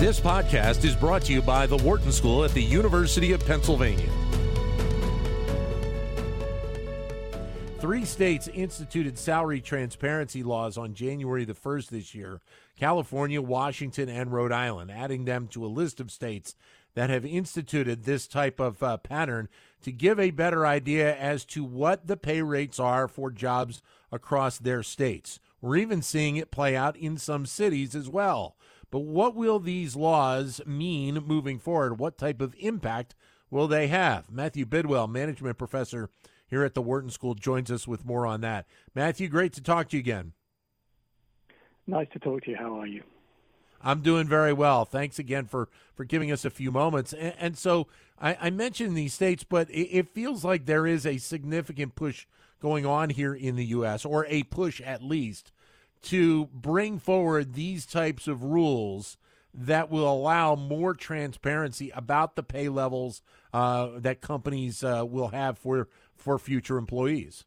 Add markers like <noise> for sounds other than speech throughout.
This podcast is brought to you by the Wharton School at the University of Pennsylvania. Three states instituted salary transparency laws on January the 1st this year California, Washington, and Rhode Island, adding them to a list of states that have instituted this type of uh, pattern to give a better idea as to what the pay rates are for jobs across their states. We're even seeing it play out in some cities as well. But what will these laws mean moving forward? What type of impact will they have? Matthew Bidwell, management professor here at the Wharton School, joins us with more on that. Matthew, great to talk to you again. Nice to talk to you. How are you? I'm doing very well. Thanks again for for giving us a few moments. And, and so I, I, mentioned these states, but it, it, feels like there is a significant push going on here in the U.S., or a push at least, to bring forward these types of rules that will allow more transparency about the pay levels uh, that companies uh, will have for for future employees.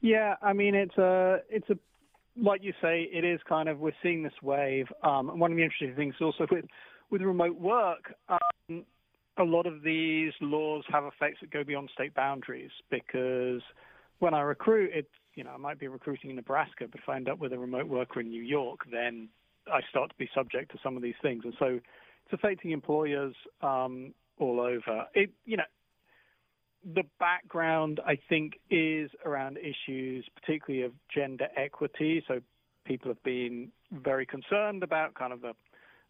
Yeah, I mean it's a it's a like you say, it is kind of we're seeing this wave. Um, and one of the interesting things also with with remote work, um, a lot of these laws have effects that go beyond state boundaries because when I recruit, it's you know, I might be recruiting in Nebraska, but if I end up with a remote worker in New York, then I start to be subject to some of these things. And so it's affecting employers um, all over. It, you know, the background, I think, is around issues, particularly of gender equity. So people have been very concerned about kind of the,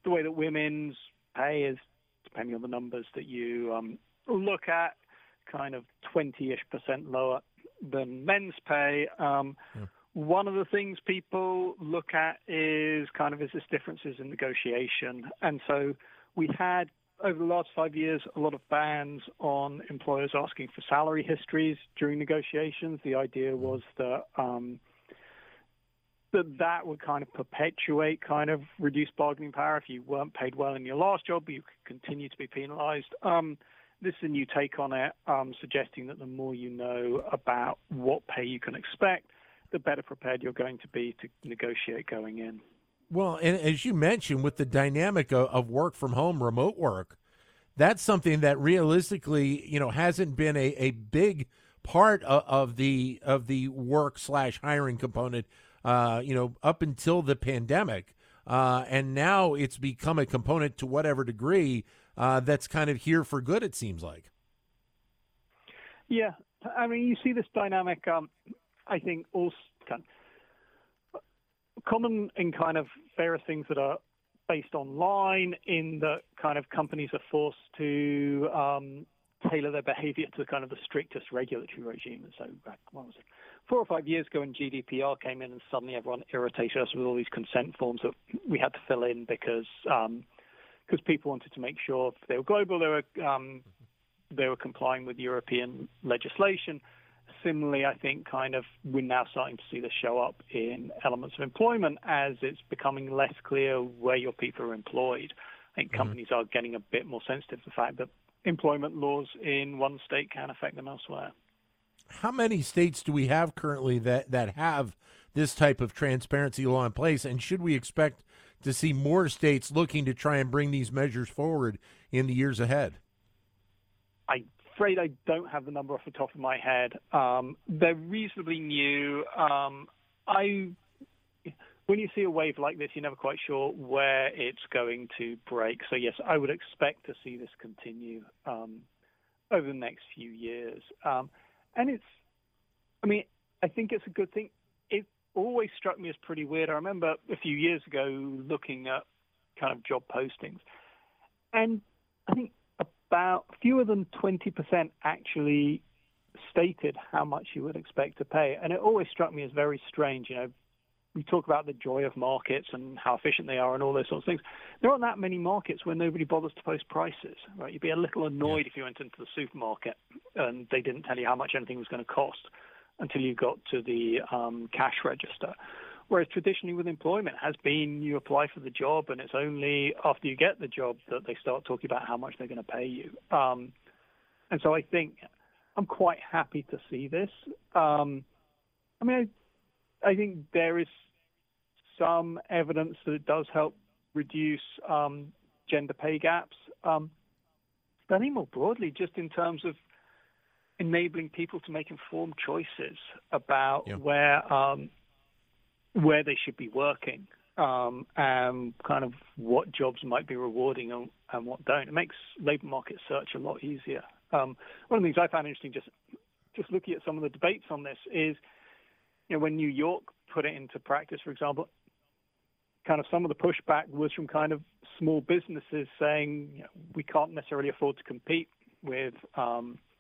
the way that women's pay is, depending on the numbers that you um, look at, kind of 20 ish percent lower than men's pay. Um, yeah. One of the things people look at is kind of is this differences in negotiation, and so we had over the last five years a lot of bans on employers asking for salary histories during negotiations. The idea was that um, that that would kind of perpetuate kind of reduced bargaining power. If you weren't paid well in your last job, you could continue to be penalized. Um, this is a new take on it, um, suggesting that the more you know about what pay you can expect, the better prepared you're going to be to negotiate going in. Well, and as you mentioned, with the dynamic of, work from home, remote work, that's something that realistically, you know, hasn't been a, a big part of, of the of the work slash hiring component, uh, you know, up until the pandemic, uh, and now it's become a component to whatever degree uh, that's kind of here for good. It seems like. Yeah, I mean, you see this dynamic. Um, I think also kind of common in kind of various things that are based online, in that kind of companies are forced to um, tailor their behavior to kind of the strictest regulatory regime. So, back, what was it? Four or five years ago, when GDPR came in, and suddenly everyone irritated us with all these consent forms that we had to fill in because um, because people wanted to make sure if they were global, they were um, they were complying with European legislation. Similarly, I think kind of we're now starting to see this show up in elements of employment as it's becoming less clear where your people are employed. I think mm-hmm. companies are getting a bit more sensitive to the fact that employment laws in one state can affect them elsewhere. How many states do we have currently that, that have this type of transparency law in place? And should we expect to see more states looking to try and bring these measures forward in the years ahead? I'm afraid I don't have the number off the top of my head. Um, they're reasonably new. Um, I when you see a wave like this, you're never quite sure where it's going to break. So yes, I would expect to see this continue um, over the next few years. Um, and it's, I mean, I think it's a good thing always struck me as pretty weird. I remember a few years ago looking at kind of job postings, and I think about fewer than 20% actually stated how much you would expect to pay. And it always struck me as very strange. You know, we talk about the joy of markets and how efficient they are and all those sorts of things. There aren't that many markets where nobody bothers to post prices, right? You'd be a little annoyed yeah. if you went into the supermarket and they didn't tell you how much anything was going to cost until you got to the um, cash register. Whereas traditionally with employment has been you apply for the job and it's only after you get the job that they start talking about how much they're going to pay you. Um, and so I think I'm quite happy to see this. Um, I mean, I, I think there is some evidence that it does help reduce um, gender pay gaps. Um, but I think more broadly, just in terms of enabling people to make informed choices about yeah. where um, where they should be working um, and kind of what jobs might be rewarding and, and what don't. It makes labour market search a lot easier. Um, one of the things I found interesting, just just looking at some of the debates on this, is you know when New York put it into practice, for example, kind of some of the pushback was from kind of small businesses saying you know, we can't necessarily afford to compete with um, with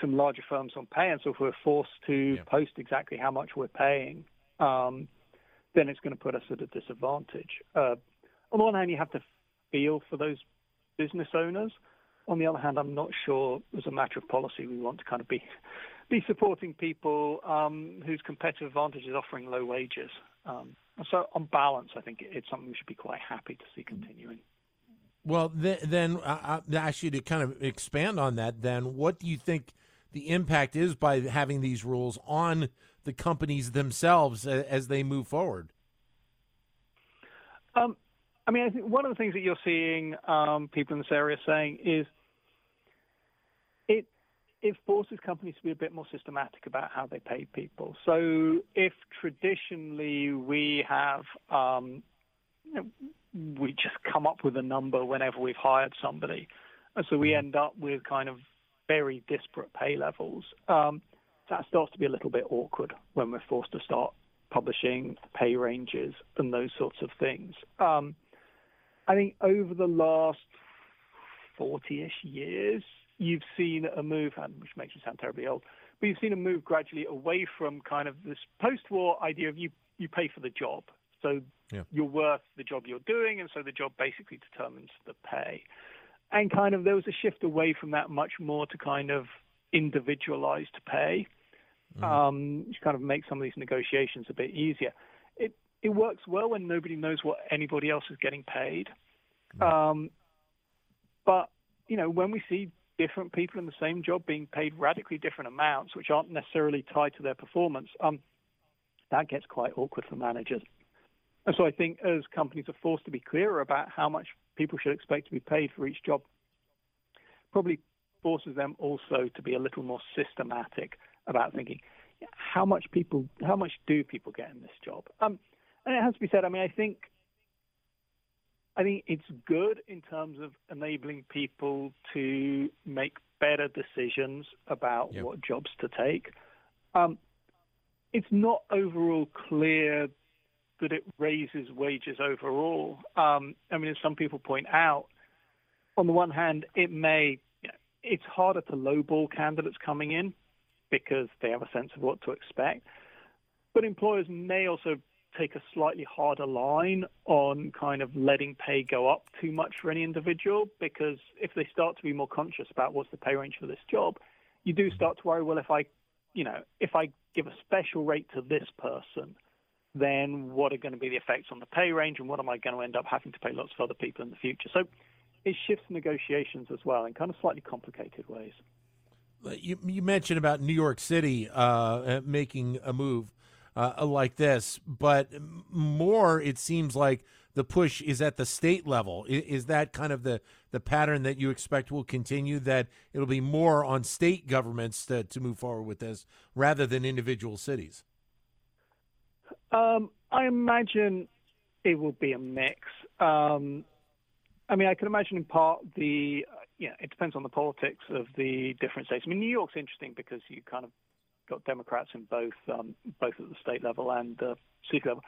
some larger firms on pay, and so if we're forced to yeah. post exactly how much we're paying, um, then it's going to put us at a disadvantage. Uh, on the one hand, you have to feel for those business owners. On the other hand, I'm not sure as a matter of policy we want to kind of be <laughs> be supporting people um, whose competitive advantage is offering low wages. Um, so, on balance, I think it's something we should be quite happy to see continuing. Well, th- then I ask you to kind of expand on that. Then, what do you think the impact is by having these rules on the companies themselves as they move forward? Um, I mean, I think one of the things that you're seeing um, people in this area saying is it it forces companies to be a bit more systematic about how they pay people. So if traditionally we have um, you know, we just come up with a number whenever we've hired somebody. And so we mm-hmm. end up with kind of very disparate pay levels. Um, that starts to be a little bit awkward when we're forced to start publishing pay ranges and those sorts of things. Um, I think over the last 40-ish years, you've seen a move, which makes me sound terribly old, but you've seen a move gradually away from kind of this post-war idea of you, you pay for the job. So yeah. you're worth the job you're doing, and so the job basically determines the pay. And kind of there was a shift away from that much more to kind of individualized pay, mm. um, which kind of makes some of these negotiations a bit easier. It it works well when nobody knows what anybody else is getting paid. Mm. Um, but you know, when we see different people in the same job being paid radically different amounts, which aren't necessarily tied to their performance, um, that gets quite awkward for managers. And so I think as companies are forced to be clearer about how much people should expect to be paid for each job, probably forces them also to be a little more systematic about thinking how much people, how much do people get in this job? Um, and it has to be said. I mean, I think, I think it's good in terms of enabling people to make better decisions about yep. what jobs to take. Um, it's not overall clear that it raises wages overall. Um, I mean, as some people point out, on the one hand, it may, you know, it's harder to lowball candidates coming in because they have a sense of what to expect. But employers may also take a slightly harder line on kind of letting pay go up too much for any individual because if they start to be more conscious about what's the pay range for this job, you do start to worry, well, if I, you know, if I give a special rate to this person, then what are going to be the effects on the pay range and what am I going to end up having to pay lots of other people in the future? So it shifts negotiations as well in kind of slightly complicated ways. You, you mentioned about New York City uh, making a move uh, like this, but more it seems like the push is at the state level. Is, is that kind of the, the pattern that you expect will continue? That it'll be more on state governments to, to move forward with this rather than individual cities? Um, I imagine it will be a mix. Um, I mean, I can imagine in part the, uh, yeah, it depends on the politics of the different states. I mean, New York's interesting because you kind of got Democrats in both, um, both at the state level and uh, city level.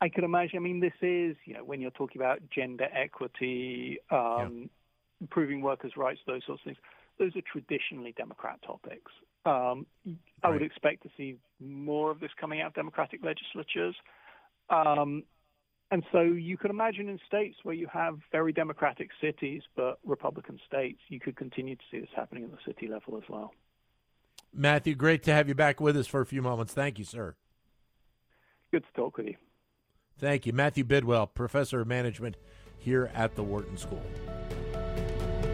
I could imagine. I mean, this is, you know, when you're talking about gender equity, um, yeah. improving workers' rights, those sorts of things. Those are traditionally Democrat topics. Um, I would expect to see more of this coming out of Democratic legislatures. Um, and so you could imagine in states where you have very Democratic cities but Republican states, you could continue to see this happening at the city level as well. Matthew, great to have you back with us for a few moments. Thank you, sir. Good to talk with you. Thank you. Matthew Bidwell, Professor of Management here at the Wharton School.